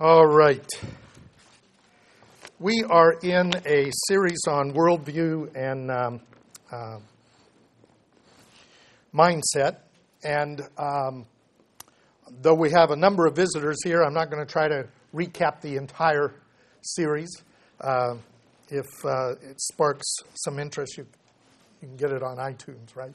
All right. We are in a series on worldview and um, uh, mindset. And um, though we have a number of visitors here, I'm not going to try to recap the entire series. Uh, if uh, it sparks some interest, you, you, can get it on iTunes, right?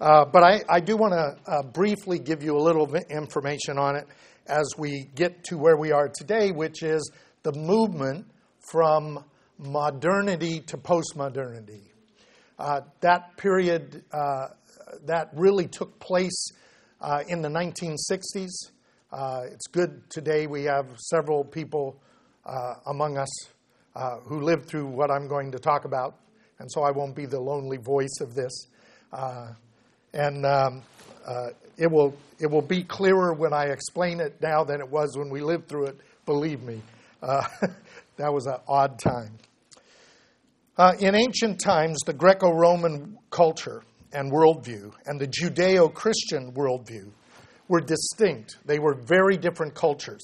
Uh, but I, I do want to uh, briefly give you a little information on it as we get to where we are today, which is the movement from modernity to postmodernity. Uh, that period, uh, that really took place uh, in the 1960s. Uh, it's good today we have several people uh, among us uh, who lived through what I'm going to talk about, and so I won't be the lonely voice of this. and um, it will it will be clearer when I explain it now than it was when we lived through it. Believe me, uh, that was an odd time. Uh, in ancient times, the Greco-Roman culture and worldview and the Judeo-Christian worldview were distinct. They were very different cultures.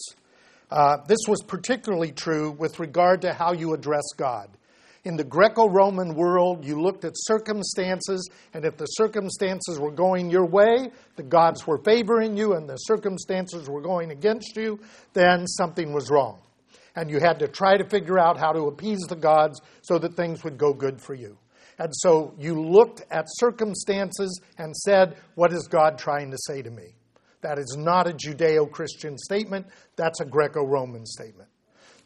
Uh, this was particularly true with regard to how you address God. In the Greco Roman world, you looked at circumstances, and if the circumstances were going your way, the gods were favoring you, and the circumstances were going against you, then something was wrong. And you had to try to figure out how to appease the gods so that things would go good for you. And so you looked at circumstances and said, What is God trying to say to me? That is not a Judeo Christian statement, that's a Greco Roman statement.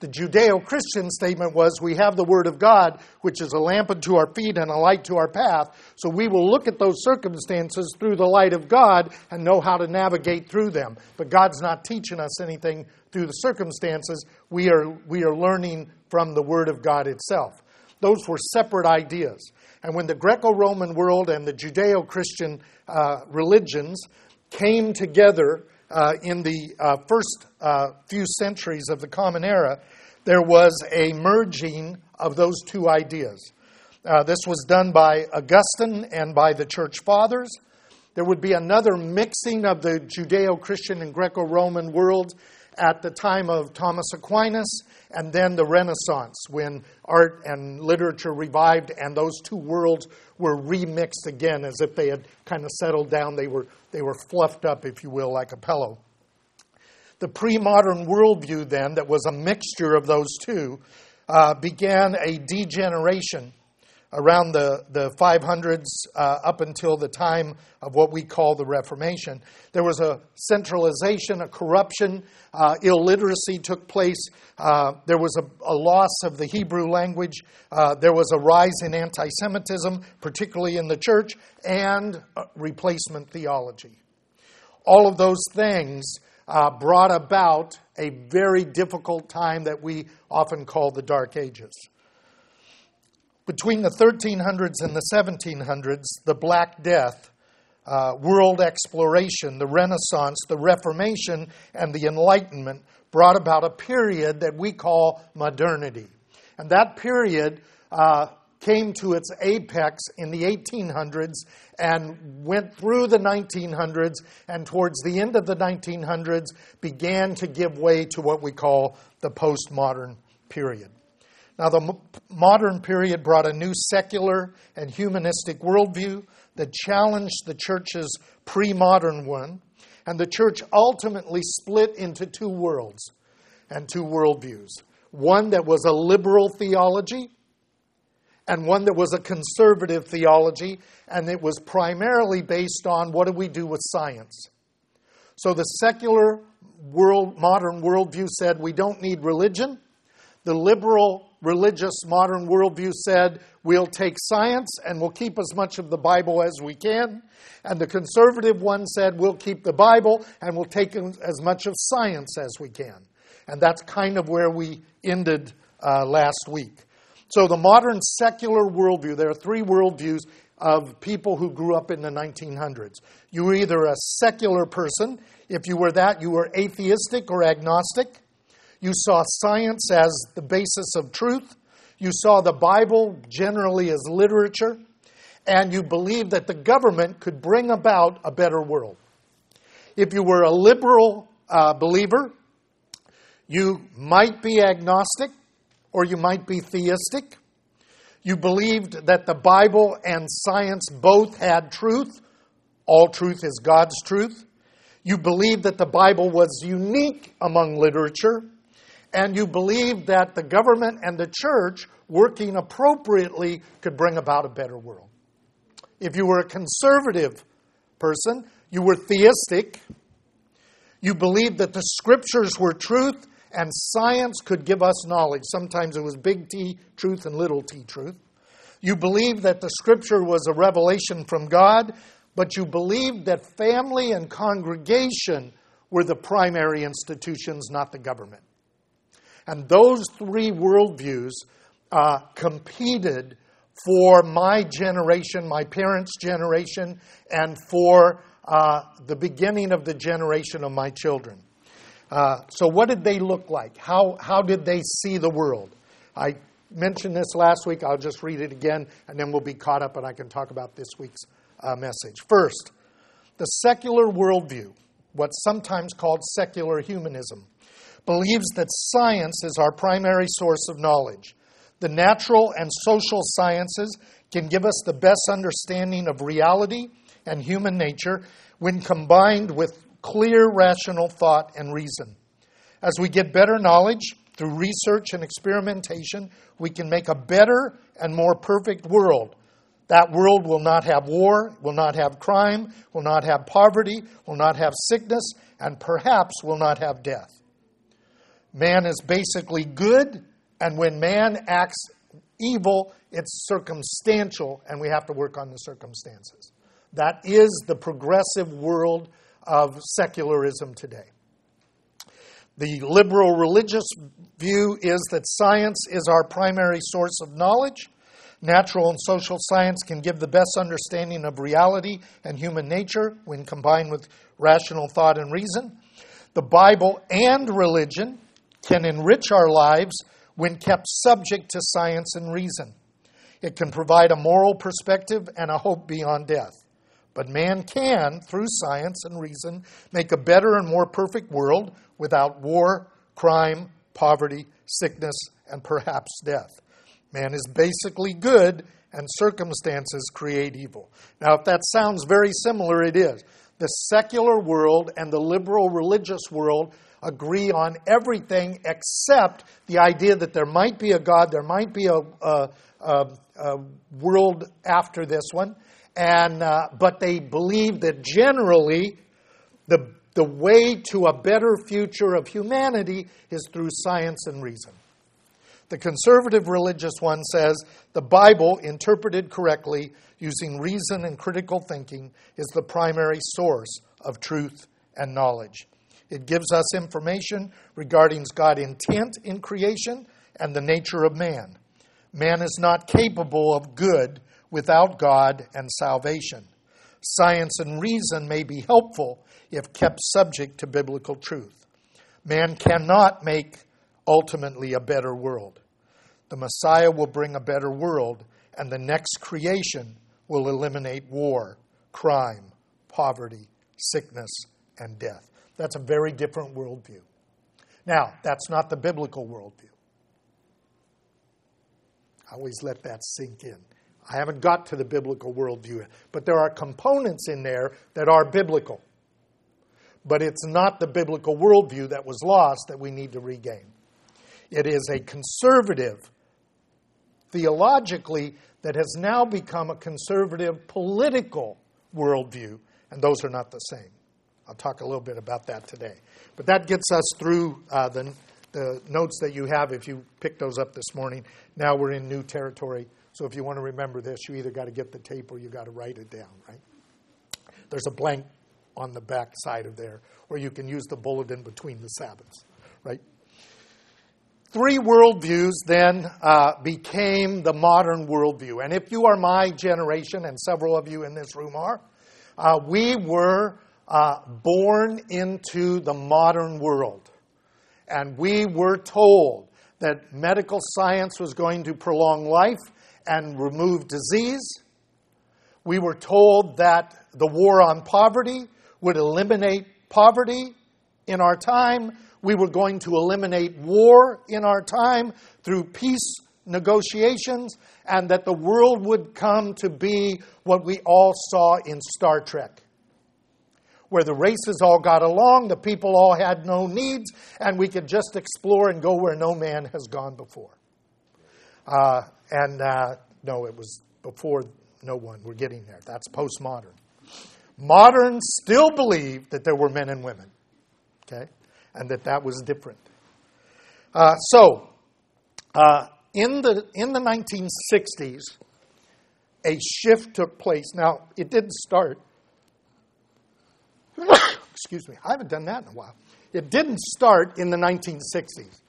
The Judeo Christian statement was we have the Word of God, which is a lamp unto our feet and a light to our path. So we will look at those circumstances through the light of God and know how to navigate through them. But God's not teaching us anything through the circumstances. We are, we are learning from the Word of God itself. Those were separate ideas. And when the Greco Roman world and the Judeo Christian uh, religions came together uh, in the uh, first uh, few centuries of the Common Era, there was a merging of those two ideas. Uh, this was done by Augustine and by the church fathers. There would be another mixing of the Judeo Christian and Greco Roman world at the time of Thomas Aquinas and then the Renaissance when art and literature revived and those two worlds were remixed again as if they had kind of settled down. They were, they were fluffed up, if you will, like a pillow. The pre modern worldview, then, that was a mixture of those two, uh, began a degeneration around the, the 500s uh, up until the time of what we call the Reformation. There was a centralization, a corruption, uh, illiteracy took place. Uh, there was a, a, loss of the Hebrew language. Uh, there was a rise in anti Semitism, particularly in the church, and uh, replacement theology. All of those things uh, brought about a very difficult time that we often call the Dark Ages. Between the 1300s and the 1700s, the Black Death, uh, world exploration, the Renaissance, the Reformation, and the Enlightenment brought about a period that we call modernity. And that period uh, came to its apex in the 1800s and went through the 1900s, and towards the end of the 1900s began to give way to what we call the postmodern period. Now, the modern period brought a new secular and humanistic worldview that challenged the church's pre modern one, and the church ultimately split into two worlds and two worldviews one that was a liberal theology and one that was a conservative theology, and it was primarily based on what do we do with science. So the secular world, modern worldview said we don't need religion. The liberal, religious, modern worldview said we'll take science and we'll keep as much of the Bible as we can. And the conservative one said we'll keep the Bible and we'll take as much of science as we can. And that's kind of where we ended uh, last week. So, the modern secular worldview, there are three worldviews of people who grew up in the 1900s. You were either a secular person, if you were that, you were atheistic or agnostic. You saw science as the basis of truth. You saw the Bible generally as literature. And you believed that the government could bring about a better world. If you were a liberal uh, believer, You might be agnostic or you might be theistic. You believed that the Bible and science both had truth. All truth is God's truth. You believed that the Bible was unique among literature. And you believed that the government and the church, working appropriately, could bring about a better world. If you were a conservative person, you were theistic. You believed that the scriptures were truth and science could give us knowledge. Sometimes it was big T truth and little t truth. You believed that the scripture was a revelation from God, but you believed that family and congregation were the primary institutions, not the government. And those three worldviews uh, competed for my generation, my parents' generation, and for uh, the beginning of the generation of my children. Uh, so, what did they look like? How, how did they see the world? I mentioned this last week. I'll just read it again, and then we'll be caught up and I can talk about this week's uh, message. First, the secular worldview, what's sometimes called secular humanism, believes that science is our primary source of knowledge. The natural and social sciences can give us the best understanding of reality and human nature when combined with clear, rational thought and reason. As we get better knowledge through research and experimentation, we can make a better and more perfect world. That world will not have war, will not have crime, will not have poverty, will not have sickness, and perhaps will not have death. Man is basically good, and when man acts evil, it's circumstantial, and we have to work on the circumstances. That is the progressive world of secularism today. The liberal religious view is that science is our primary source of knowledge. Natural and social science can give the best understanding of reality and human nature when combined with rational thought and reason. The Bible and religion can enrich our lives when kept subject to science and reason. It can provide a moral perspective and a hope beyond death. But man can, through science and reason, make a better and more perfect world without war, crime, poverty, sickness, and perhaps death. Man is basically good, and circumstances create evil. Now, if that sounds very similar, it is. The secular world and the liberal religious world agree on everything except the idea that there might be a God, there might be a, a, a, a world after this one, and, uh, but they believe that generally the, the way to a better future of humanity is through science and reason. The conservative religious one says the Bible, interpreted correctly using reason and critical thinking, is the primary source of truth and knowledge. It gives us information regarding God's intent in creation and the nature of man. Man is not capable of good without God and salvation. Science and reason may be helpful if kept subject to biblical truth. Man cannot make ultimately a better world. The Messiah will bring a better world, and the next creation will eliminate war, crime, poverty, sickness, and death. That's a very different worldview. Now, that's not the biblical worldview. I always let that sink in. I haven't got to the biblical worldview, but there are components in there that are biblical. But it's not the biblical worldview that was lost that we need to regain. It is a conservative, theologically, that has now become a conservative political worldview, and those are not the same. I'll talk a little bit about that today. But that gets us through uh, the, the notes that you have if you picked those up this morning. Now we're in new territory. So if you want to remember this, you either got to get the tape or you got to write it down, right? There's a blank on the back side of there, or you can use the bulletin between the Sabbaths, right? Three worldviews then uh, became the modern worldview. And if you are my generation, and several of you in this room are, uh, we were uh, born into the modern world. And we were told that medical science was going to prolong life and remove disease. We were told that the war on poverty would eliminate poverty in our time. We were going to eliminate war in our time through peace negotiations, and that the world would come to be what we all saw in Star Trek, where the races all got along, the people all had no needs, and we could just explore and go where no man has gone before. Uh, and uh, no, it was before no one. We're getting there. That's postmodern. Moderns still believe that there were men and women, okay, and that that was different. Uh, so, uh, in the in the 1960s, a shift took place. Now, it didn't start. excuse me. I haven't done that in a while. It didn't start in the 1960s.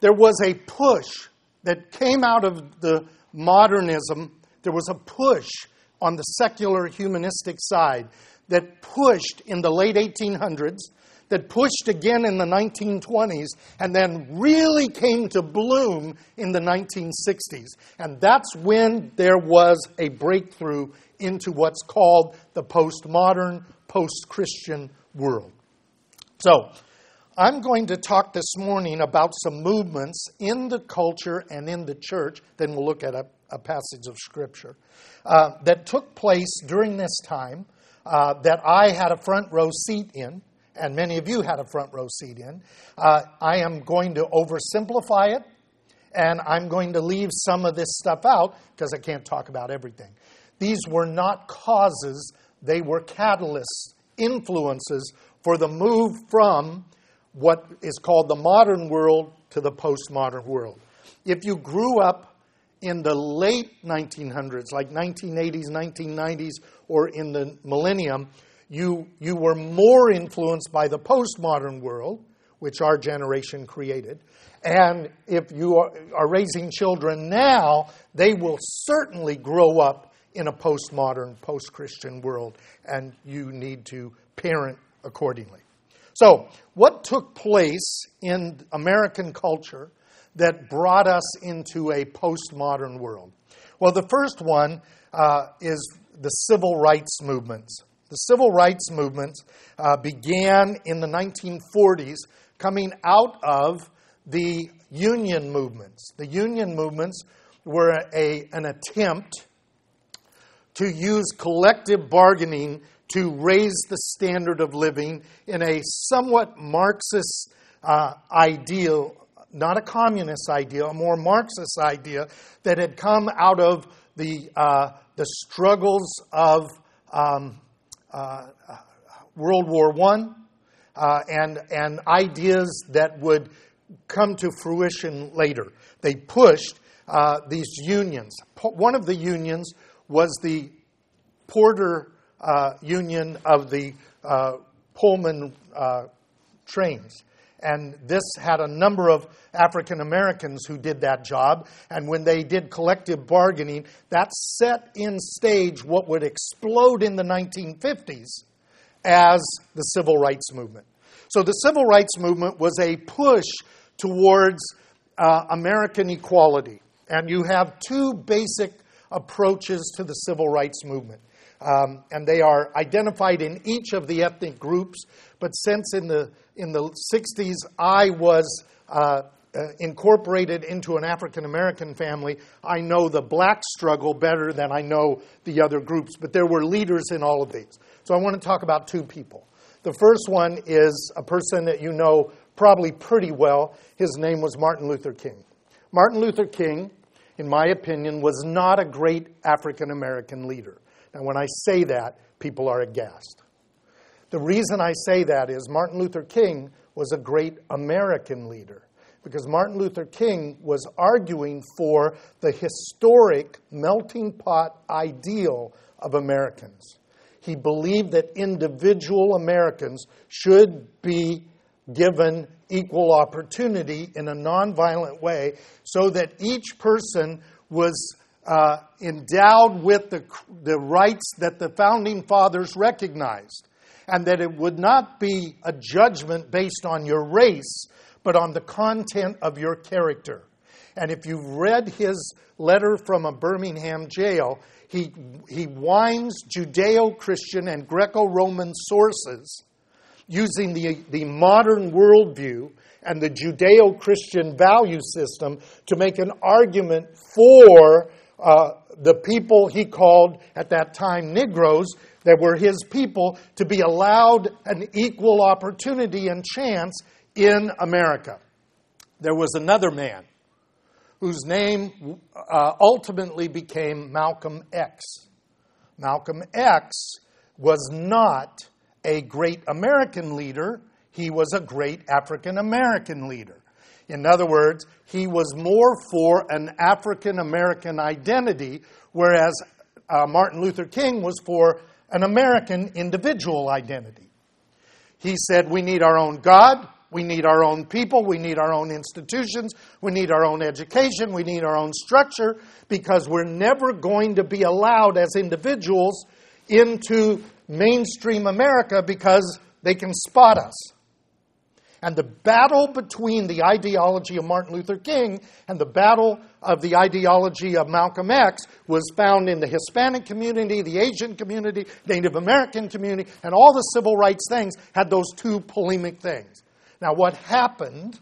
There was a push that came out of the modernism. There was a push on the secular humanistic side that pushed in the late 1800s, that pushed again in the 1920s, and then really came to bloom in the 1960s. And that's when there was a breakthrough into what's called the postmodern, post Christian world. So, I'm going to talk this morning about some movements in the culture and in the church. Then we'll look at a, a passage of Scripture uh, that took place during this time uh, that I had a front row seat in, and many of you had a front row seat in. Uh, I am going to oversimplify it, and I'm going to leave some of this stuff out because I can't talk about everything. These were not causes, they were catalysts, influences for the move from what is called the modern world to the postmodern world. If you grew up in the late 1900s, like 1980s, 1990s, or in the millennium, you, you were more influenced by the postmodern world, which our generation created. And if you are, are raising children now, they will certainly grow up in a postmodern, post Christian world, and you need to parent accordingly. So, what took place in American culture that brought us into a postmodern world? Well, the first one uh, is the civil rights movements. The civil rights movements uh, began in the 1940s, coming out of the union movements. The union movements were a, an attempt to use collective bargaining to raise the standard of living in a somewhat Marxist uh, ideal, not a communist ideal, a more Marxist idea that had come out of the, uh, the struggles of um, uh, World War I uh, and, and ideas that would come to fruition later. They pushed uh, these unions. One of the unions was the Porter uh, union of the uh, Pullman uh, trains. And this had a number of African Americans who did that job. And when they did collective bargaining, that set in stage what would explode in the 1950s as the civil rights movement. So the civil rights movement was a push towards uh, American equality. And you have two basic approaches to the civil rights movement. Um, and they are identified in each of the ethnic groups. But since in the in the 60s I was uh, uh, incorporated into an African American family, I know the black struggle better than I know the other groups. But there were leaders in all of these. So I want to talk about two people. The first one is a person that you know probably pretty well. His name was Martin Luther King. Martin Luther King, in my opinion, was not a great African American leader. And when I say that, people are aghast. The reason I say that is Martin Luther King was a great American leader because Martin Luther King was arguing for the historic melting pot ideal of Americans. He believed that individual Americans should be given equal opportunity in a nonviolent way so that each person was uh, endowed with the, the rights that the founding fathers recognized, and that it would not be a judgment based on your race, but on the content of your character. And if you've read his letter from a Birmingham jail, he, he winds Judeo Christian and Greco Roman sources using the, the modern worldview and the Judeo Christian value system to make an argument for uh, the people he called at that time Negroes that were his people to be allowed an equal opportunity and chance in America. There was another man whose name uh, ultimately became Malcolm X. Malcolm X was not a great American leader, he was a great African American leader. In other words, he was more for an African American identity, whereas uh, Martin Luther King was for an American individual identity. He said, We need our own God, we need our own people, we need our own institutions, we need our own education, we need our own structure, because we're never going to be allowed as individuals into mainstream America because they can spot us. And the battle between the ideology of Martin Luther King and the battle of the ideology of Malcolm X was found in the Hispanic community, the Asian community, Native American community, and all the civil rights things had those two polemic things. Now, what happened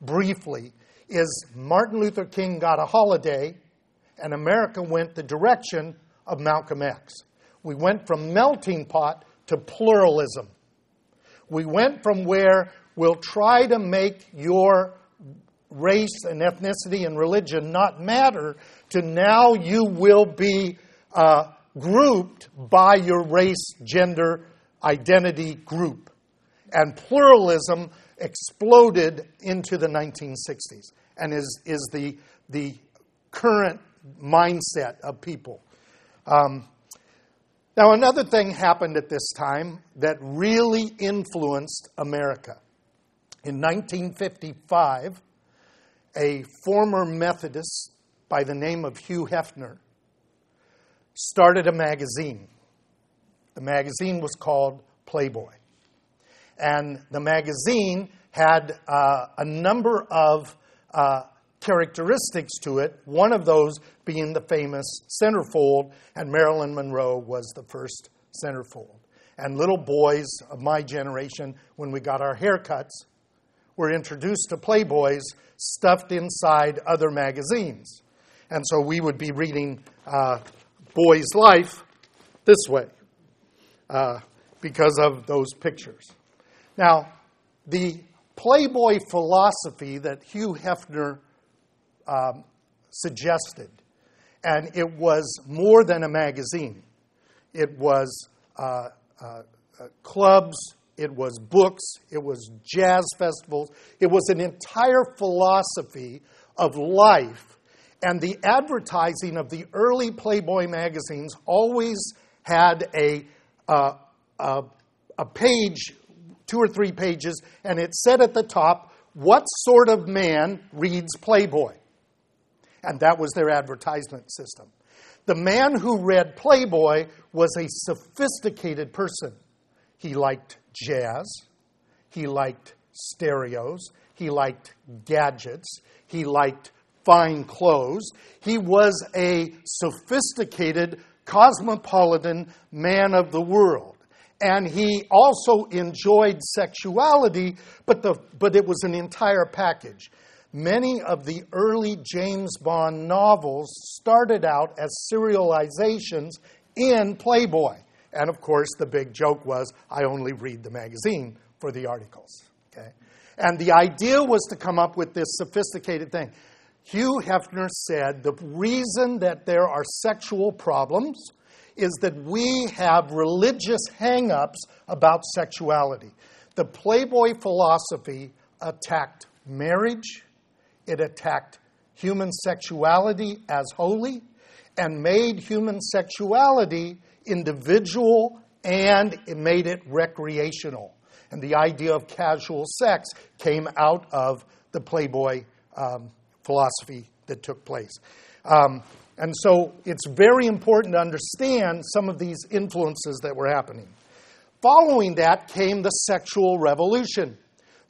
briefly is Martin Luther King got a holiday and America went the direction of Malcolm X. We went from melting pot to pluralism. We went from where we'll try to make your race and ethnicity and religion not matter to now you will be uh, grouped by your race, gender, identity group. And pluralism exploded into the 1960s and is, is the, the current mindset of people. Um, now, another thing happened at this time that really influenced America. In 1955, a former Methodist by the name of Hugh Hefner started a magazine. The magazine was called Playboy. And the magazine had uh, a number of uh, characteristics to it, one of those being the famous centerfold, and Marilyn Monroe was the first centerfold. And little boys of my generation, when we got our haircuts, were introduced to Playboys stuffed inside other magazines. And so we would be reading uh, Boy's Life this way uh, because of those pictures. Now, the Playboy philosophy that Hugh Hefner um, suggested. And it was more than a magazine, it was uh, uh, clubs, it was books, it was jazz festivals, it was an entire philosophy of life. And the advertising of the early Playboy magazines always had a, uh, a, a page, two or three pages, and it said at the top, What sort of man reads Playboy? And that was their advertisement system. The man who read Playboy was a sophisticated person. He liked jazz, he liked stereos, he liked gadgets, he liked fine clothes. He was a sophisticated, cosmopolitan man of the world. And he also enjoyed sexuality, but, the, but it was an entire package. Many of the early James Bond novels started out as serializations in Playboy. And of course, the big joke was I only read the magazine for the articles. Okay? And the idea was to come up with this sophisticated thing. Hugh Hefner said the reason that there are sexual problems is that we have religious hang ups about sexuality. The Playboy philosophy attacked marriage, it attacked human sexuality as holy and made human sexuality individual and it made it recreational. And the idea of casual sex came out of the Playboy um, philosophy that took place. Um, and so it's very important to understand some of these influences that were happening. Following that came the sexual revolution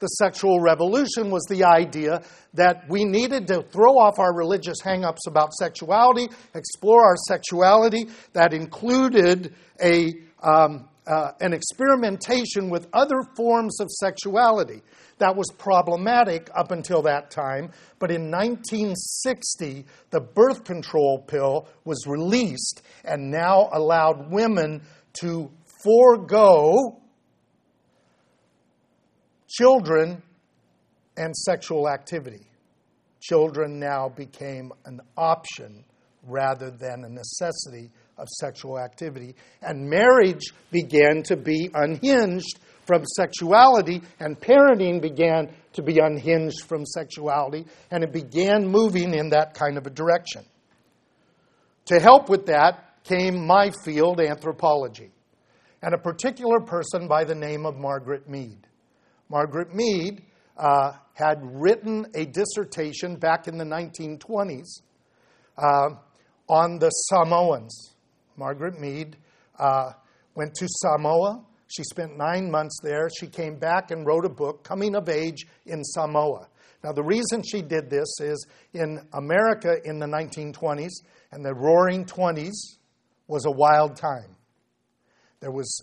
the sexual revolution was the idea that we needed to throw off our religious hang ups about sexuality, explore our sexuality. That included a, um, uh, an experimentation with other forms of sexuality. That was problematic up until that time, but in 1960, the birth control pill was released and now allowed women to forego children and sexual activity. Children now became an option rather than a necessity of sexual activity. And marriage began to be unhinged from sexuality, and parenting began to be unhinged from sexuality, and it began moving in that kind of a direction. To help with that came my field, anthropology, and a particular person by the name of Margaret Mead. Margaret Mead uh, had written a dissertation back in the 1920s uh, on the Samoans. Margaret Mead uh, went to Samoa. She spent nine months there. She came back and wrote a book, Coming of Age in Samoa. Now, the reason she did this is in America in the 1920s and the roaring 20s was a wild time. There was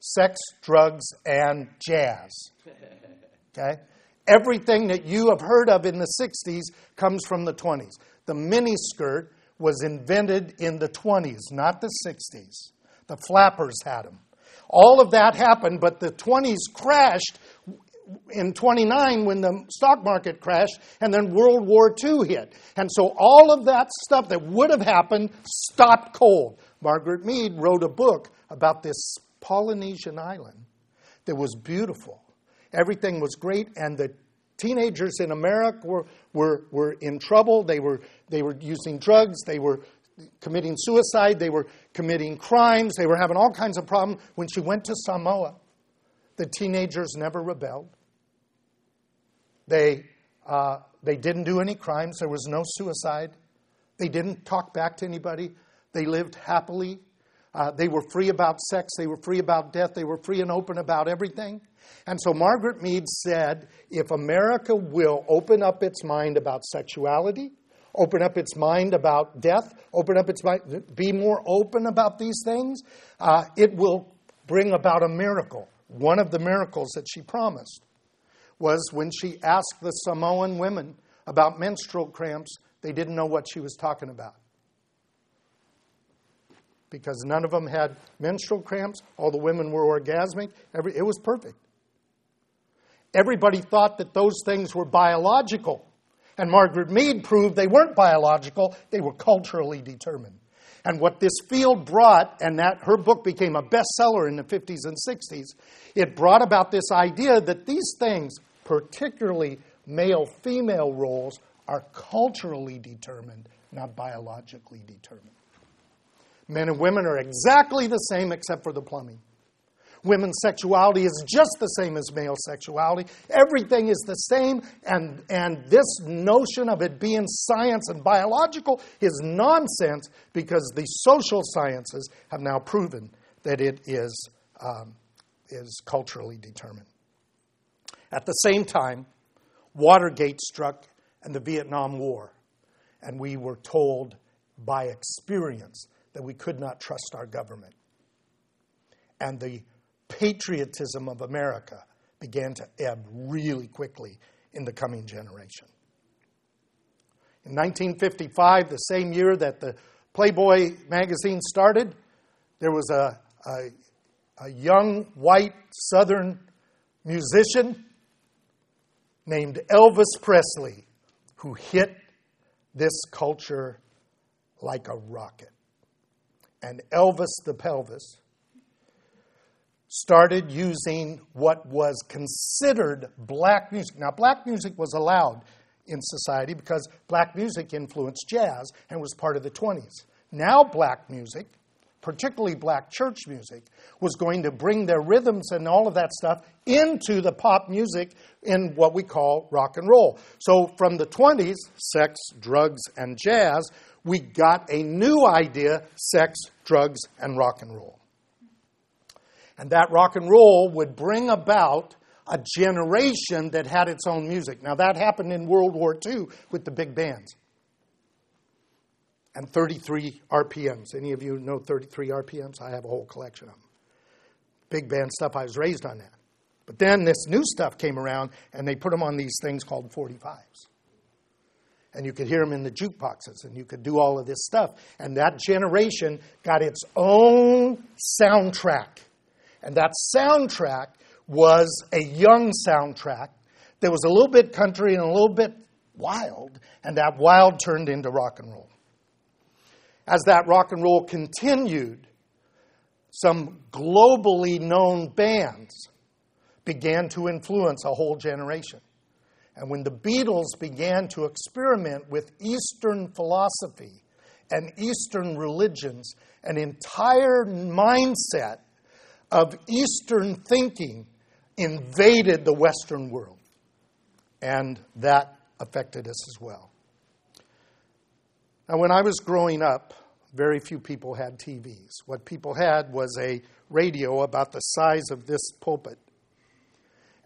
sex, drugs, and jazz. Okay? Everything that you have heard of in the 60s comes from the 20s. The miniskirt was invented in the 20s, not the 60s. The flappers had them. All of that happened, but the 20s crashed in 29 when the stock market crashed, and then World War II hit. And so all of that stuff that would have happened stopped cold. Margaret Mead wrote a book about this Polynesian island that was beautiful. Everything was great, and the teenagers in America were, were, were in trouble. They were, they were using drugs. They were committing suicide. They were committing crimes. They were having all kinds of problems. When she went to Samoa, the teenagers never rebelled. They, uh, they didn't do any crimes. There was no suicide. They didn't talk back to anybody. They lived happily. Uh, they were free about sex. They were free about death. They were free and open about everything. And so Margaret Mead said if America will open up its mind about sexuality, open up its mind about death, open up its mind, be more open about these things, uh, it will bring about a miracle. One of the miracles that she promised was when she asked the Samoan women about menstrual cramps, they didn't know what she was talking about. Because none of them had menstrual cramps, all the women were orgasmic, every, it was perfect. Everybody thought that those things were biological. And Margaret Mead proved they weren't biological, they were culturally determined. And what this field brought, and that her book became a bestseller in the 50s and 60s, it brought about this idea that these things, particularly male female roles, are culturally determined, not biologically determined. Men and women are exactly the same except for the plumbing. Women's sexuality is just the same as male sexuality. Everything is the same, and, and this notion of it being science and biological is nonsense because the social sciences have now proven that it is, um, is culturally determined. At the same time, Watergate struck and the Vietnam War, and we were told by experience that we could not trust our government. And the patriotism of America began to ebb really quickly in the coming generation. In 1955, the same year that the Playboy magazine started, there was a, a, a young white southern musician named Elvis Presley who hit this culture like a rocket. And Elvis the Pelvis started using what was considered black music. Now, black music was allowed in society because black music influenced jazz and was part of the 20s. Now, black music, particularly black church music, was going to bring their rhythms and all of that stuff into the pop music in what we call rock and roll. So, from the 20s, sex, drugs, and jazz, we got a new idea sex, drugs, and rock and roll. And that rock and roll would bring about a generation that had its own music. Now, that happened in World War II with the big bands. And 33 RPMs. Any of you know 33 RPMs? I have a whole collection of them. big band stuff. I was raised on that. But then this new stuff came around, and they put them on these things called 45s. And you could hear them in the jukeboxes, and you could do all of this stuff. And that generation got its own soundtrack. And that soundtrack was a young soundtrack that was a little bit country and a little bit wild, and that wild turned into rock and roll. As that rock and roll continued, some globally known bands began to influence a whole generation. And when the Beatles began to experiment with Eastern philosophy and Eastern religions, an entire mindset of Eastern thinking invaded the Western world. And that affected us as well. Now, when I was growing up, very few people had TVs. What people had was a radio about the size of this pulpit.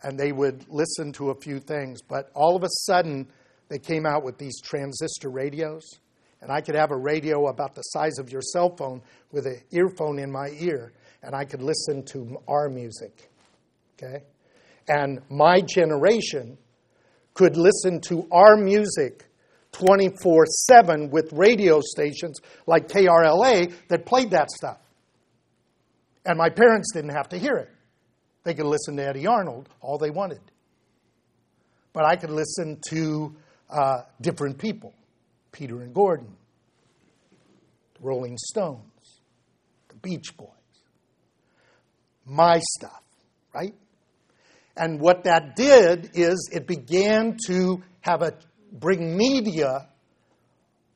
And they would listen to a few things. But all of a sudden, they came out with these transistor radios. And I could have a radio about the size of your cell phone with an earphone in my ear, and I could listen to our music. Okay? And my generation could listen to our music 24 7 with radio stations like KRLA that played that stuff. And my parents didn't have to hear it. They could listen to Eddy Arnold all they wanted. But I could listen to uh, different people Peter and Gordon, the Rolling Stones, the Beach Boys, my stuff, right? And what that did is it began to have a bring media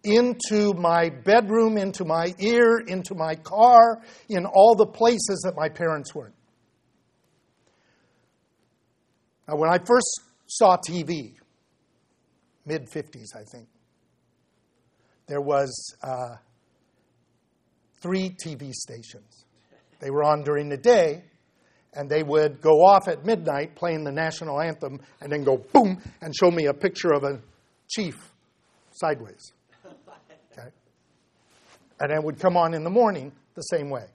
into my bedroom, into my ear, into my car, in all the places that my parents weren't. Now, when I first saw TV, mid 50s, I think, there was uh, three TV stations. They were on during the day, and they would go off at midnight playing the national anthem and then go boom and show me a picture of a chief sideways. Okay? And it would come on in the morning the same way,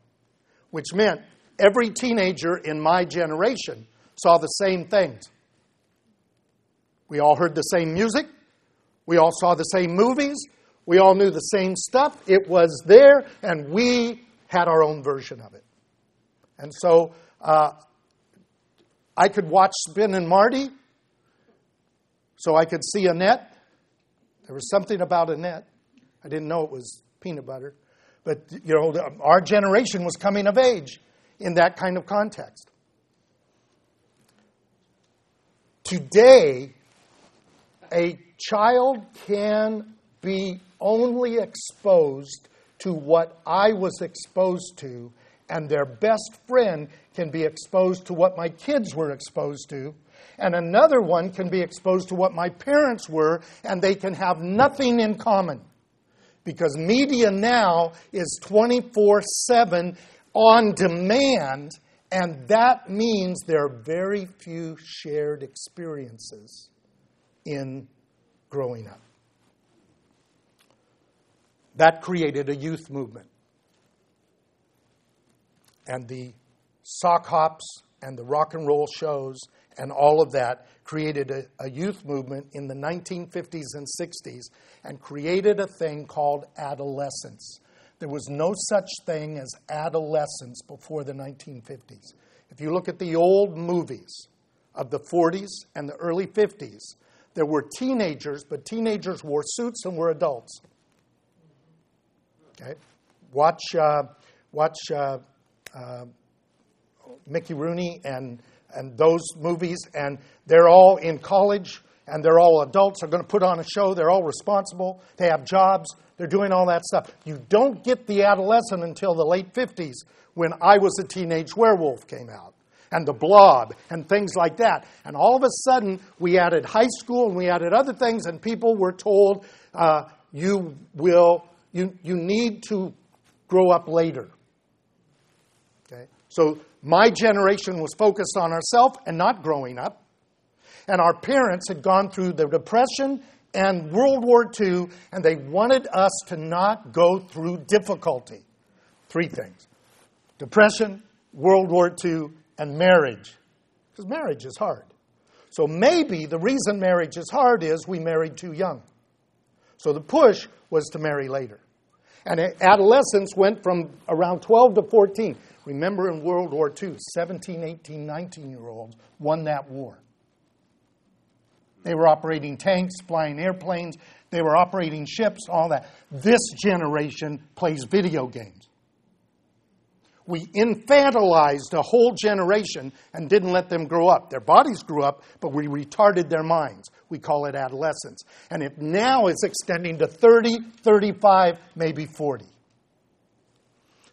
which meant every teenager in my generation saw the same things. We all heard the same music, we all saw the same movies, we all knew the same stuff. It was there, and we had our own version of it. And so uh, I could watch Spin and Marty, so I could see Annette. There was something about Annette. I didn't know it was peanut butter. But, you know, our generation was coming of age in that kind of context. Today, a child can be only exposed to what I was exposed to, and their best friend can be exposed to what my kids were exposed to, and another one can be exposed to what my parents were, and they can have nothing in common. Because media now is 24 7 on demand, and that means there are very few shared experiences in growing up. That created a youth movement. And the sock hops and the rock and roll shows and all of that created a, a, youth movement in the 1950s and 60s and created a thing called adolescence. There was no such thing as adolescence before the 1950s. If you look at the old movies of the 40s and the early 50s, there were teenagers, but teenagers wore suits and were adults. Okay? Watch, uh, watch uh, uh, Mickey Rooney and, and those movies, and they're all in college and they're all adults. They're going to put on a show. They're all responsible. They have jobs. They're doing all that stuff. You don't get the adolescent until the late 50s when I Was a Teenage Werewolf came out and the blob and things like that. And all of a sudden, we added high school and we added other things, and people were told, uh, you will, you, you need to grow up later. So my generation was focused on ourselves and not growing up. And our parents had gone through the Depression and World War II, and they wanted us to not go through difficulty. Three things Depression, World War II, and marriage. Because marriage is hard. So maybe the reason marriage is hard is we married too young. So the push was to marry later. And adolescence went from around 12 to 14. Remember in World War II, 17, 18, 19 year olds won that war. They were operating tanks, flying airplanes, they were operating ships, all that. This generation plays video games. We infantilized a whole generation and didn't let them grow up. Their bodies grew up, but we retarded their minds. We call it adolescence. And it now is extending to 30, 35, maybe 40.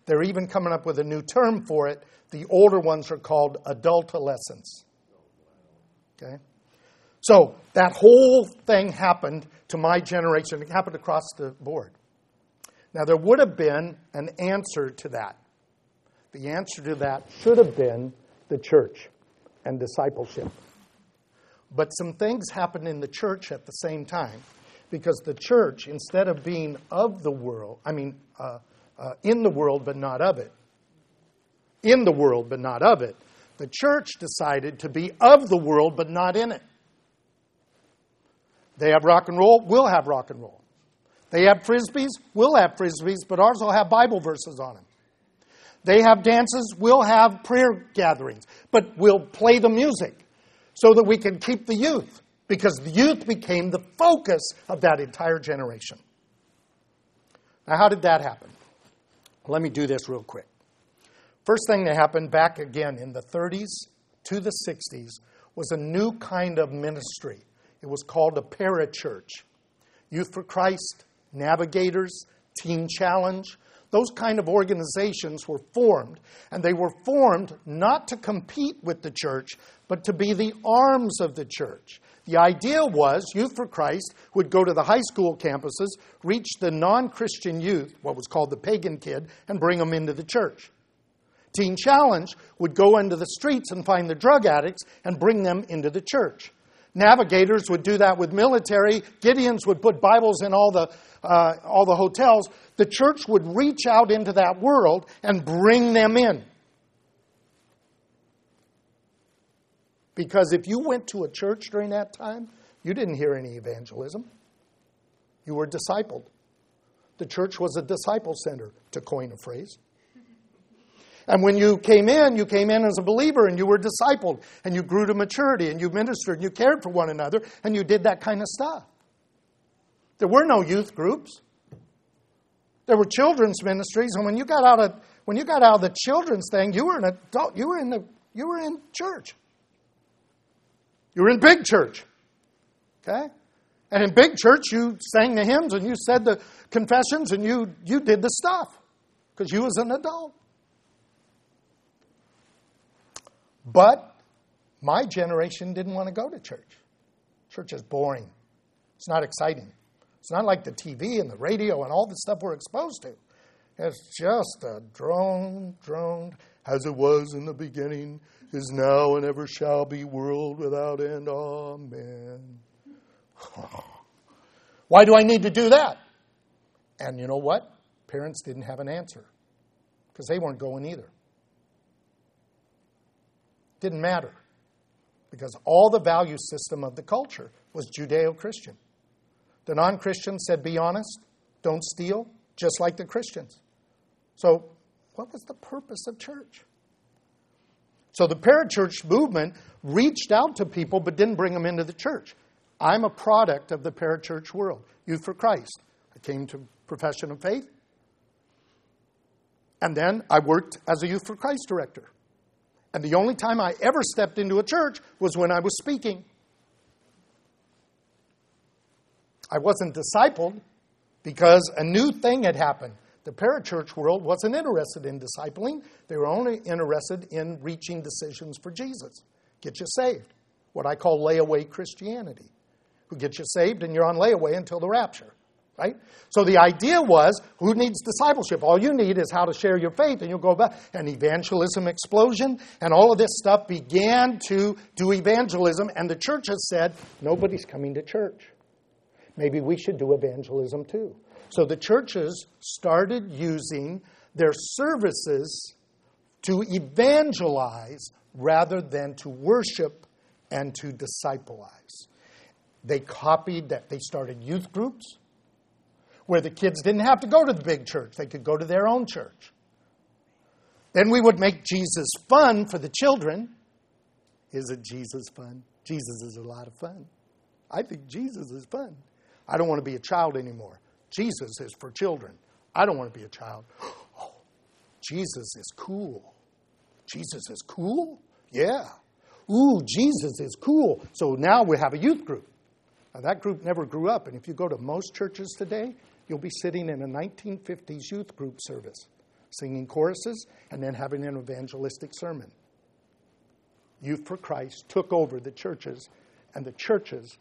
They're even coming up with a new term for it. The older ones are called adultolescence. Okay? So that whole thing happened to my generation. It happened across the board. Now, there would have been an answer to that. The answer to that should have been the church and discipleship. But some things happened in the church at the same time because the church, instead of being of the world, I mean, uh, uh, in the world but not of it, in the world but not of it, the church decided to be of the world but not in it. They have rock and roll, we'll have rock and roll. They have frisbees, we'll have frisbees, but ours will have Bible verses on them. They have dances, we'll have prayer gatherings, but we'll play the music so that we can keep the youth because the youth became the focus of that entire generation. Now, how did that happen? Let me do this real quick. First thing that happened back again in the 30s to the 60s was a new kind of ministry it was called a parachurch. Youth for Christ, Navigators, Teen Challenge, those kind of organizations were formed. And they were formed not to compete with the church, but to be the arms of the church. The idea was Youth for Christ would go to the high school campuses, reach the non Christian youth, what was called the pagan kid, and bring them into the church. Teen Challenge would go into the streets and find the drug addicts and bring them into the church. Navigators would do that with military. Gideons would put Bibles in all the, uh, all the hotels. The church would reach out into that world and bring them in. Because if you went to a church during that time, you didn't hear any evangelism. You were discipled. The church was a disciple center, to coin a phrase. And when you came in, you came in as a believer and you were discipled and you grew to maturity and you ministered and you cared for one another and you did that kind of stuff. There were no youth groups. There were children's ministries, and when you got out of when you got out of the children's thing, you were an adult. You were in the you were in church. You were in big church. Okay? And in big church, you sang the hymns and you said the confessions and you you did the stuff because you was an adult. But my generation didn't want to go to church. Church is boring. It's not exciting. It's not like the TV and the radio and all the stuff we're exposed to. It's just a drone, drone, as it was in the beginning, is now, and ever shall be, world without end. Amen. Why do I need to do that? And you know what? Parents didn't have an answer because they weren't going either. Didn't matter because all the value system of the culture was Judeo Christian. The non Christians said, be honest, don't steal, just like the Christians. So, what was the purpose of church? So, the parachurch movement reached out to people but didn't bring them into the church. I'm a product of the parachurch world, Youth for Christ. I came to profession of faith, and then I worked as a Youth for Christ director. And the only time I ever stepped into a church was when I was speaking. I wasn't discipled because a new thing had happened. The parachurch world wasn't interested in discipling, they were only interested in reaching decisions for Jesus. Get you saved. What I call layaway Christianity. Who gets you saved and you're on layaway until the rapture right? So the idea was who needs discipleship? All you need is how to share your faith, and you'll go back. An evangelism explosion, and all of this stuff began to do evangelism, and the church has said, nobody's coming to church. Maybe we should do evangelism too. So the churches started using their services to evangelize rather than to worship and to discipleize. They copied that. They started youth groups where the kids didn't have to go to the big church, they could go to their own church. Then we would make Jesus fun for the children. Isn't Jesus fun? Jesus is a lot of fun. I think Jesus is fun. I don't want to be a child anymore. Jesus is for children. I don't want to be a child. Oh, Jesus is cool. Jesus is cool? Yeah. Ooh, Jesus is cool. So now we have a youth group. Now, that group never grew up. And if you go to most churches today, you'll be sitting in a 1950s youth group service, singing choruses and then having an evangelistic sermon. Youth for Christ took over the churches, and the churches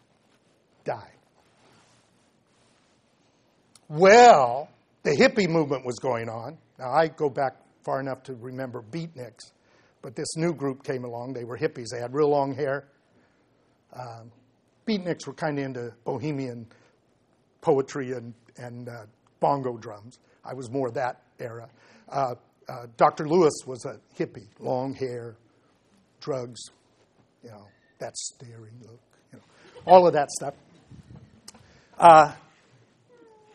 died. Well, the hippie movement was going on. Now, I go back far enough to remember beatniks, but this new group came along. They were hippies, they had real long hair. Um, beatniks were kind of into bohemian poetry and, and uh, bongo drums. I was more that era. Uh, uh, Dr. Lewis was a hippie, long hair, drugs, you know, that staring look, you know, all of that stuff.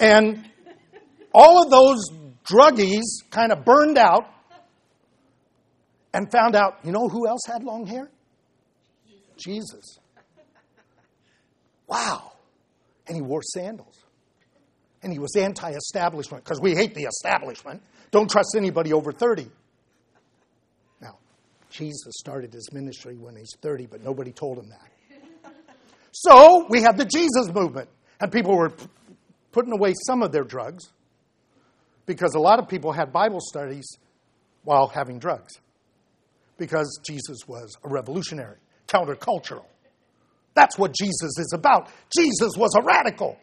And all of those druggies kind of burned out and found out, you know who else had long hair? Jesus. Wow. And he wore sandals. And he was anti establishment because we hate the establishment. Don't trust anybody over 30. Now, Jesus started his ministry when he's 30, but nobody told him that. So we had the Jesus movement, and people were putting away some of their drugs because a lot of people had Bible studies while having drugs because Jesus was a revolutionary, countercultural. That's what Jesus is about. Jesus was a radical.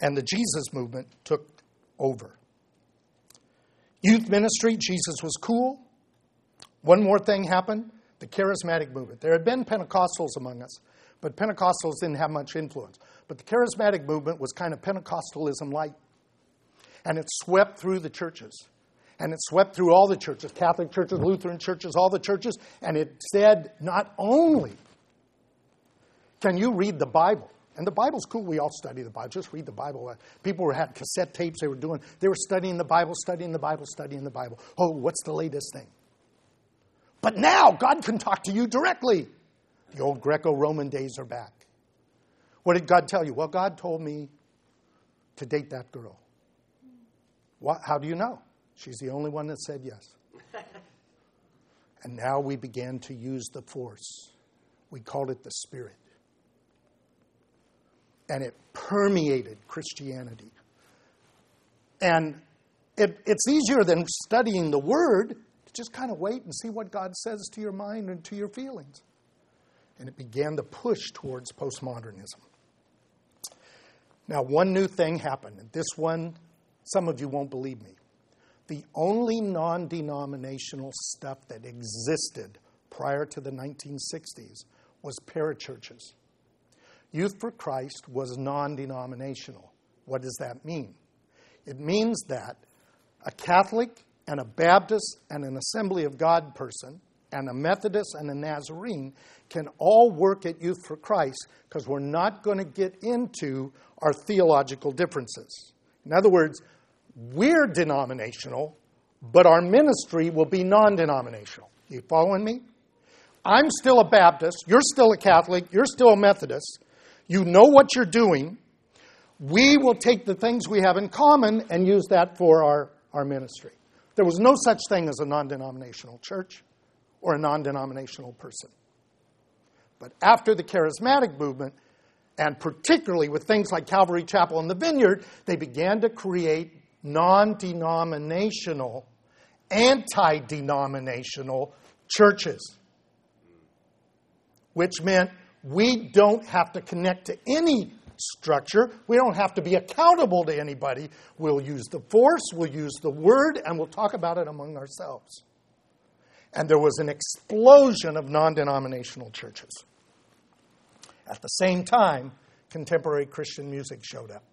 And the Jesus movement took over. Youth ministry, Jesus was cool. One more thing happened the charismatic movement. There had been Pentecostals among us, but Pentecostals didn't have much influence. But the charismatic movement was kind of Pentecostalism light. And it swept through the churches. And it swept through all the churches Catholic churches, Lutheran churches, all the churches. And it said not only can you read the Bible, and the Bible's cool. We all study the Bible. Just read the Bible. Uh, people were had cassette tapes. They were doing. They were studying the Bible, studying the Bible, studying the Bible. Oh, what's the latest thing? But now God can talk to you directly. The old Greco-Roman days are back. What did God tell you? Well, God told me to date that girl. What, how do you know? She's the only one that said yes. and now we began to use the force. We called it the Spirit and it permeated Christianity. And it, it's easier than studying the Word to just kind of wait and see what God says to your mind and to your feelings. And it began to push towards postmodernism. Now, one new thing happened, and this one, some of you won't believe me. The only non denominational stuff that existed prior to the 1960s was parachurches. Youth for Christ was non denominational. What does that mean? It means that a Catholic and a Baptist and an Assembly of God person and a Methodist and a Nazarene can all work at Youth for Christ because we're not going to get into our theological differences. In other words, we're denominational, but our ministry will be non denominational. You following me? I'm still a Baptist, you're still a Catholic, you're still a Methodist, you know what you're doing. We will take the things we have in common and use that for our, our ministry. There was no such thing as a non denominational church or a non denominational person. But after the charismatic movement, and particularly with things like Calvary Chapel and the Vineyard, they began to create non denominational, anti denominational churches, which meant we don't have to connect to any structure. We don't have to be accountable to anybody. We'll use the force, we'll use the word, and we'll talk about it among ourselves. And there was an explosion of non denominational churches. At the same time, contemporary Christian music showed up.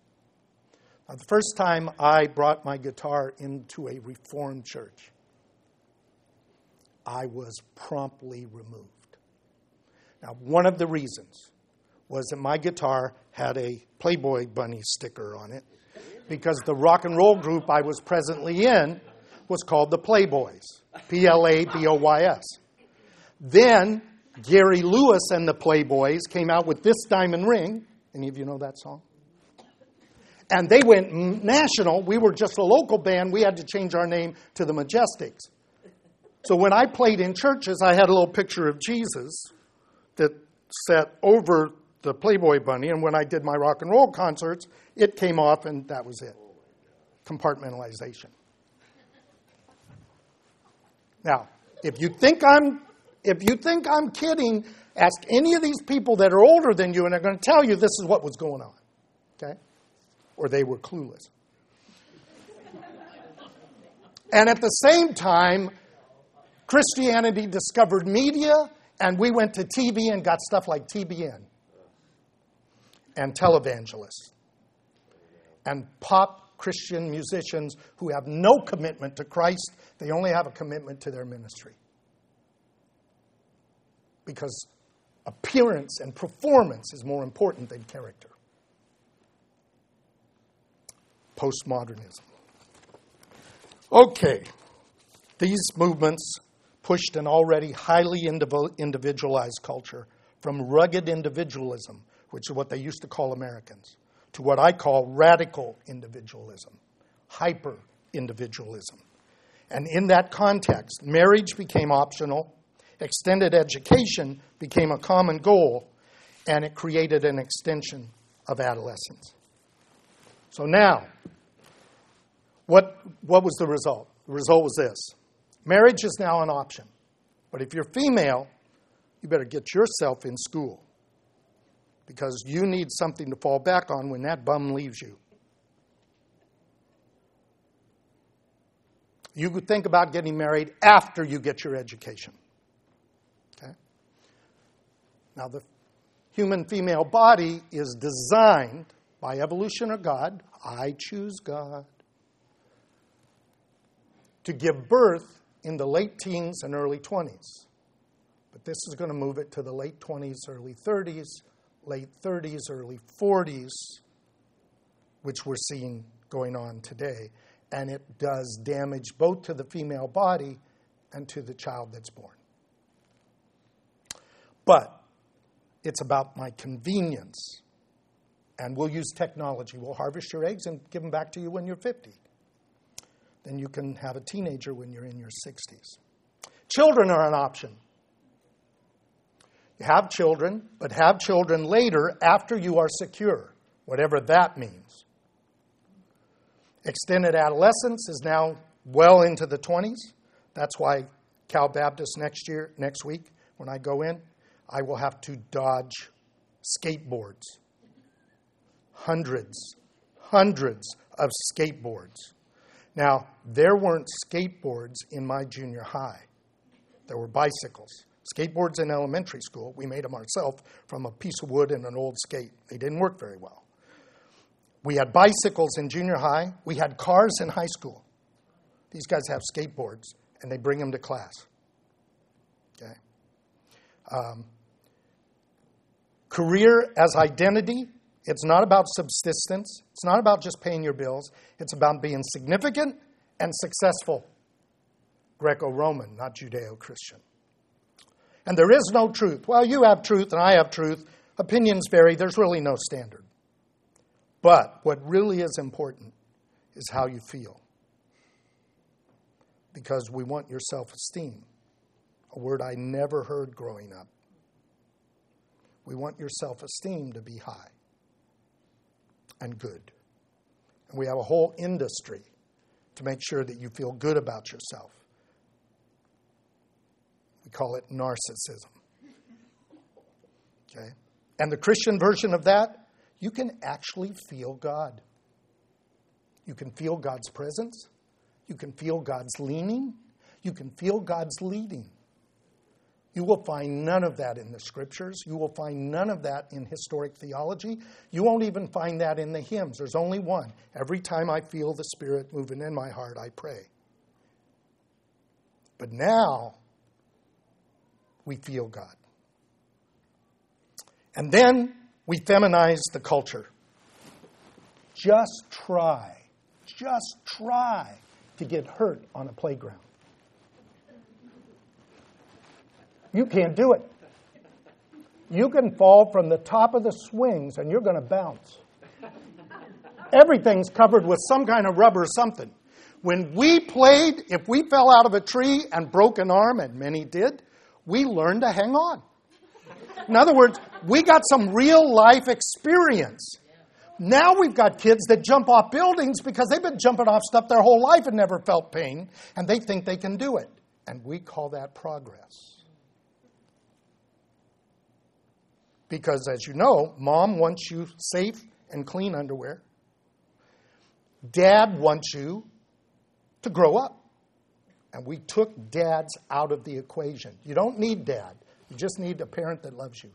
Now, the first time I brought my guitar into a Reformed church, I was promptly removed. Now, one of the reasons was that my guitar had a Playboy bunny sticker on it because the rock and roll group I was presently in was called the Playboys, P L A B O Y S. Then Gary Lewis and the Playboys came out with this diamond ring. Any of you know that song? And they went national. We were just a local band. We had to change our name to the Majestics. So when I played in churches, I had a little picture of Jesus that sat over the Playboy Bunny. And when I did my rock and roll concerts, it came off, and that was it. Compartmentalization. Now, if you think I'm if you think I'm kidding, ask any of these people that are older than you, and they're going to tell you this is what was going on. Okay? Or they were clueless. and at the same time, Christianity discovered media, and we went to TV and got stuff like TBN and televangelists and pop Christian musicians who have no commitment to Christ, they only have a commitment to their ministry. Because appearance and performance is more important than character. Postmodernism. Okay, these movements pushed an already highly individualized culture from rugged individualism, which is what they used to call Americans, to what I call radical individualism, hyper individualism. And in that context, marriage became optional, extended education became a common goal, and it created an extension of adolescence. So now, what, what was the result? The result was this Marriage is now an option. But if you're female, you better get yourself in school because you need something to fall back on when that bum leaves you. You could think about getting married after you get your education. Okay? Now, the human female body is designed by evolution or God, I choose God, to give birth in the late teens and early 20s. But this is going to move it to the late 20s, early 30s, late 30s, early 40s, which we're seeing going on today. And it does damage both to the female body and to the child that's born. But it's about my convenience. And we'll use technology. We'll harvest your eggs and give them back to you when you're 50 then you can have a teenager when you're in your 60s. Children are an option. Have children, but have children later after you are secure, whatever that means. Extended adolescence is now well into the 20s. That's why Cal Baptist next year, next week, when I go in, I will have to dodge skateboards. Hundreds, hundreds of skateboards. Now, there weren't skateboards in my junior high, there were bicycles. Skateboards in elementary school, we made them ourselves from a piece of wood and an old skate. They didn't work very well. We had bicycles in junior high, we had cars in high school. These guys have skateboards, and they bring them to class. Okay? Um, career as identity it's not about subsistence. It's not about just paying your bills. It's about being significant and successful. Greco Roman, not Judeo Christian. And there is no truth. Well, you have truth and I have truth. Opinions vary. There's really no standard. But what really is important is how you feel. Because we want your self esteem, a word I never heard growing up. We want your self esteem to be high and good. And we have a whole industry to make sure that you feel good about yourself. We call it narcissism. Okay? And the Christian version of that, you can actually feel God. You can feel God's presence. You can feel God's leaning. You can feel God's leading. You will find none of that in the scriptures. You will find none of that in historic theology. You won't even find that in the hymns. There's only one. Every time I feel the Spirit moving in my heart, I pray. But now, we feel God. And then we feminize the culture. Just try, just try to get hurt on a playground. You can't do it. You can fall from the top of the swings and you're going to bounce. Everything's covered with some kind of rubber or something. When we played, if we fell out of a tree and broke an arm, and many did, we learned to hang on. In other words, we got some real life experience. Now we've got kids that jump off buildings because they've been jumping off stuff their whole life and never felt pain, and they think they can do it. And we call that progress. Because, as you know, mom wants you safe and clean underwear. Dad wants you to grow up. And we took dads out of the equation. You don't need dad, you just need a parent that loves you.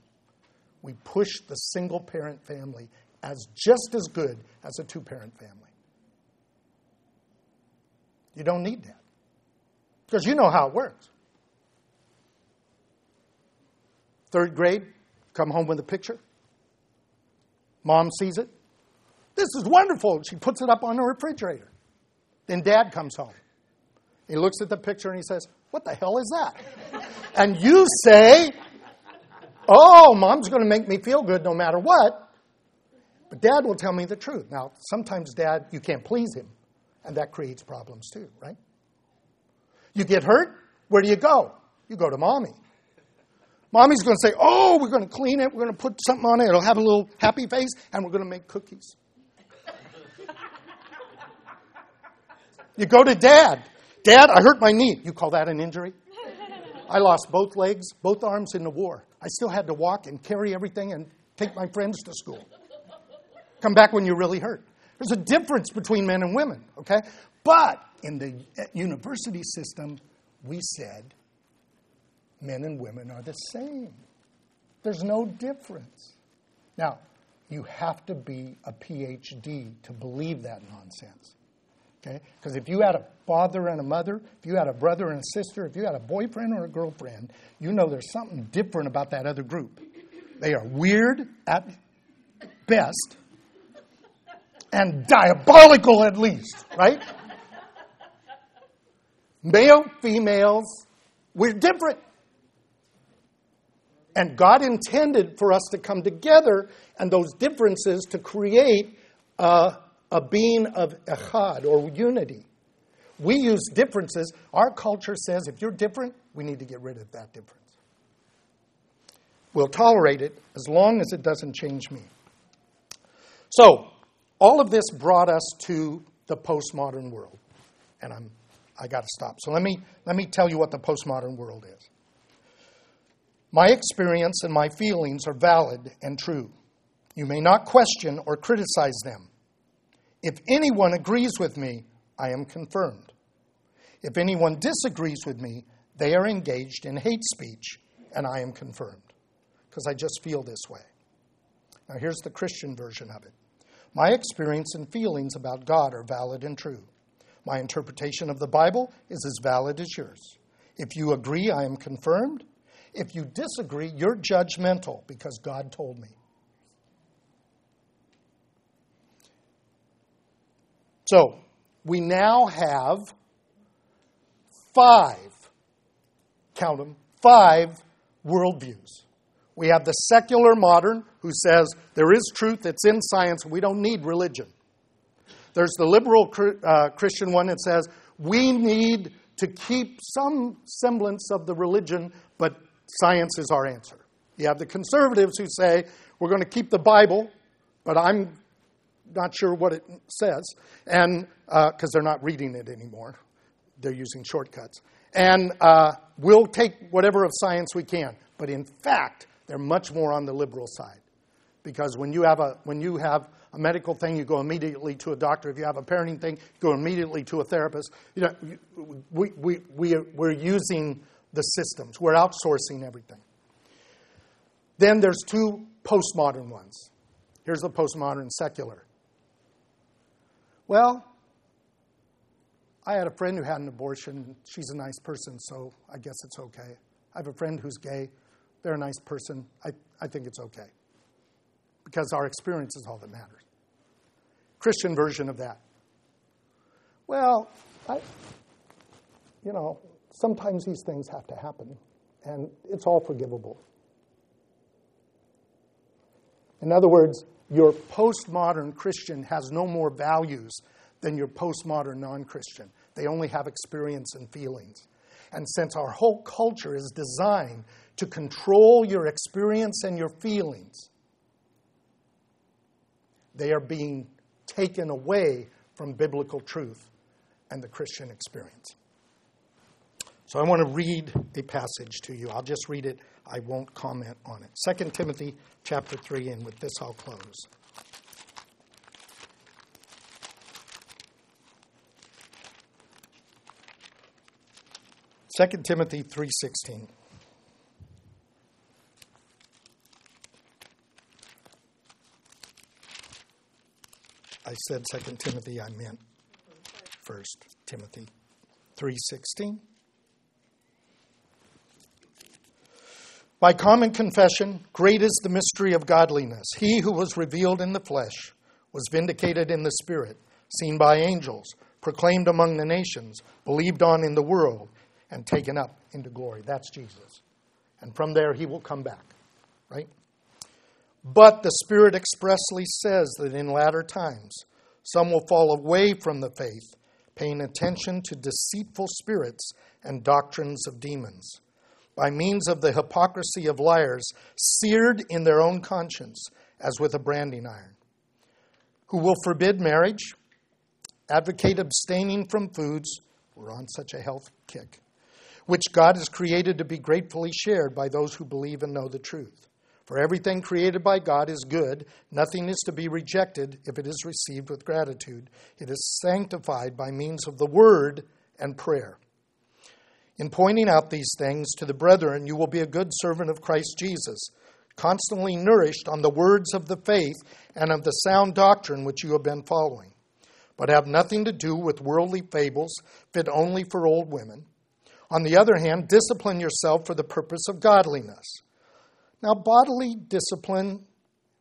We pushed the single parent family as just as good as a two parent family. You don't need that. Because you know how it works. Third grade, come home with a picture. Mom sees it. This is wonderful. She puts it up on the refrigerator. Then dad comes home. He looks at the picture and he says, What the hell is that? and you say, Oh, mom's going to make me feel good no matter what. But dad will tell me the truth. Now, sometimes dad, you can't please him, and that creates problems too, right? You get hurt, where do you go? You go to mommy. Mommy's going to say, Oh, we're going to clean it, we're going to put something on it, it'll have a little happy face, and we're going to make cookies. You go to dad. Dad, I hurt my knee. You call that an injury? I lost both legs, both arms in the war. I still had to walk and carry everything and take my friends to school. Come back when you're really hurt. There's a difference between men and women, okay? But in the university system, we said men and women are the same. There's no difference. Now, you have to be a PhD to believe that nonsense. Okay? Because if you had a father and a mother, if you had a brother and a sister, if you had a boyfriend or a girlfriend, you know there's something different about that other group. They are weird at best and diabolical at least, right? Male, females, we're different. And God intended for us to come together and those differences to create a a being of echad or unity. We use differences. Our culture says if you're different, we need to get rid of that difference. We'll tolerate it as long as it doesn't change me. So, all of this brought us to the postmodern world. And I'm I got to stop. So let me let me tell you what the postmodern world is. My experience and my feelings are valid and true. You may not question or criticize them. If anyone agrees with me, I am confirmed. If anyone disagrees with me, they are engaged in hate speech, and I am confirmed. Because I just feel this way. Now, here's the Christian version of it My experience and feelings about God are valid and true. My interpretation of the Bible is as valid as yours. If you agree, I am confirmed. If you disagree, you're judgmental because God told me. So, we now have five, count them, five worldviews. We have the secular modern who says there is truth, it's in science, we don't need religion. There's the liberal uh, Christian one that says we need to keep some semblance of the religion, but science is our answer. You have the conservatives who say we're going to keep the Bible, but I'm not sure what it says, and because uh, they're not reading it anymore, they're using shortcuts. And uh, we'll take whatever of science we can, but in fact, they're much more on the liberal side, because when you have a when you have a medical thing, you go immediately to a doctor. If you have a parenting thing, you go immediately to a therapist. You know, we, we, we are, we're using the systems. We're outsourcing everything. Then there's two postmodern ones. Here's the postmodern secular. Well, I had a friend who had an abortion. She's a nice person, so I guess it's okay. I have a friend who's gay. They're a nice person. I, I think it's okay. Because our experience is all that matters. Christian version of that. Well, I, you know, sometimes these things have to happen, and it's all forgivable. In other words, your postmodern Christian has no more values than your postmodern non Christian. They only have experience and feelings. And since our whole culture is designed to control your experience and your feelings, they are being taken away from biblical truth and the Christian experience. So I want to read a passage to you. I'll just read it. I won't comment on it. 2 Timothy chapter 3, and with this I'll close. Second Timothy 3:16 I said Second Timothy I meant First Timothy 3:16 By common confession, great is the mystery of godliness. He who was revealed in the flesh was vindicated in the spirit, seen by angels, proclaimed among the nations, believed on in the world, and taken up into glory. That's Jesus. And from there he will come back, right? But the Spirit expressly says that in latter times some will fall away from the faith, paying attention to deceitful spirits and doctrines of demons by means of the hypocrisy of liars, seared in their own conscience as with a branding iron, who will forbid marriage, advocate abstaining from foods, we're on such a health kick, which God has created to be gratefully shared by those who believe and know the truth. For everything created by God is good. Nothing is to be rejected if it is received with gratitude. It is sanctified by means of the word and prayer. In pointing out these things to the brethren, you will be a good servant of Christ Jesus, constantly nourished on the words of the faith and of the sound doctrine which you have been following. But have nothing to do with worldly fables fit only for old women. On the other hand, discipline yourself for the purpose of godliness. Now, bodily discipline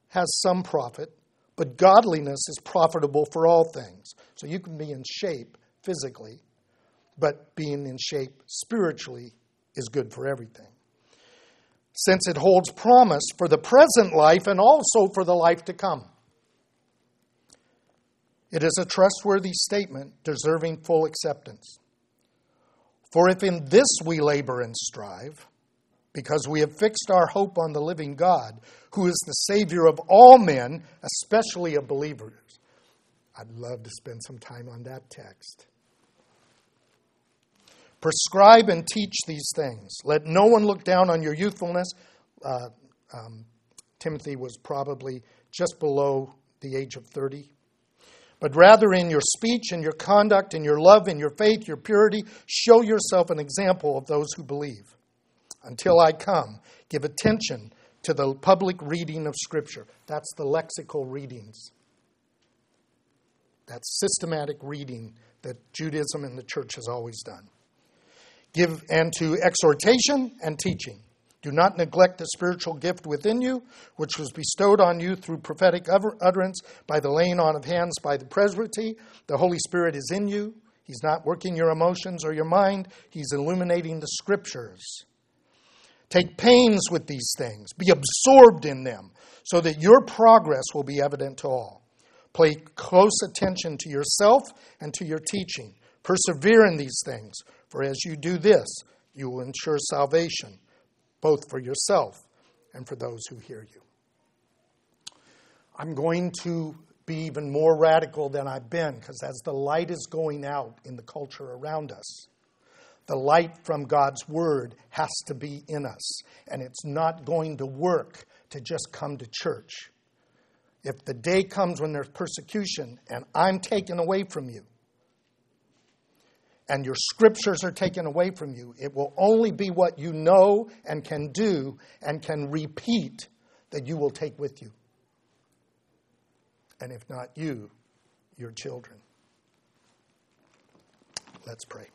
has some profit, but godliness is profitable for all things. So you can be in shape physically but being in shape spiritually is good for everything. Since it holds promise for the present life and also for the life to come. It is a trustworthy statement deserving full acceptance. For if in this we labor and strive, because we have fixed our hope on the living God, who is the Savior of all men, especially of believers. I'd love to spend some time on that text. Prescribe and teach these things. Let no one look down on your youthfulness. Uh, um, Timothy was probably just below the age of 30. But rather, in your speech and your conduct, in your love, in your faith, your purity, show yourself an example of those who believe. Until I come, give attention to the public reading of Scripture. That's the lexical readings. that systematic reading that Judaism and the church has always done. Give and to exhortation and teaching. Do not neglect the spiritual gift within you, which was bestowed on you through prophetic utterance by the laying on of hands by the presbytery. The Holy Spirit is in you. He's not working your emotions or your mind, He's illuminating the scriptures. Take pains with these things, be absorbed in them, so that your progress will be evident to all. Pay close attention to yourself and to your teaching. Persevere in these things for as you do this, you will ensure salvation, both for yourself and for those who hear you. I'm going to be even more radical than I've been because as the light is going out in the culture around us, the light from God's Word has to be in us. And it's not going to work to just come to church. If the day comes when there's persecution and I'm taken away from you, and your scriptures are taken away from you, it will only be what you know and can do and can repeat that you will take with you. And if not you, your children. Let's pray.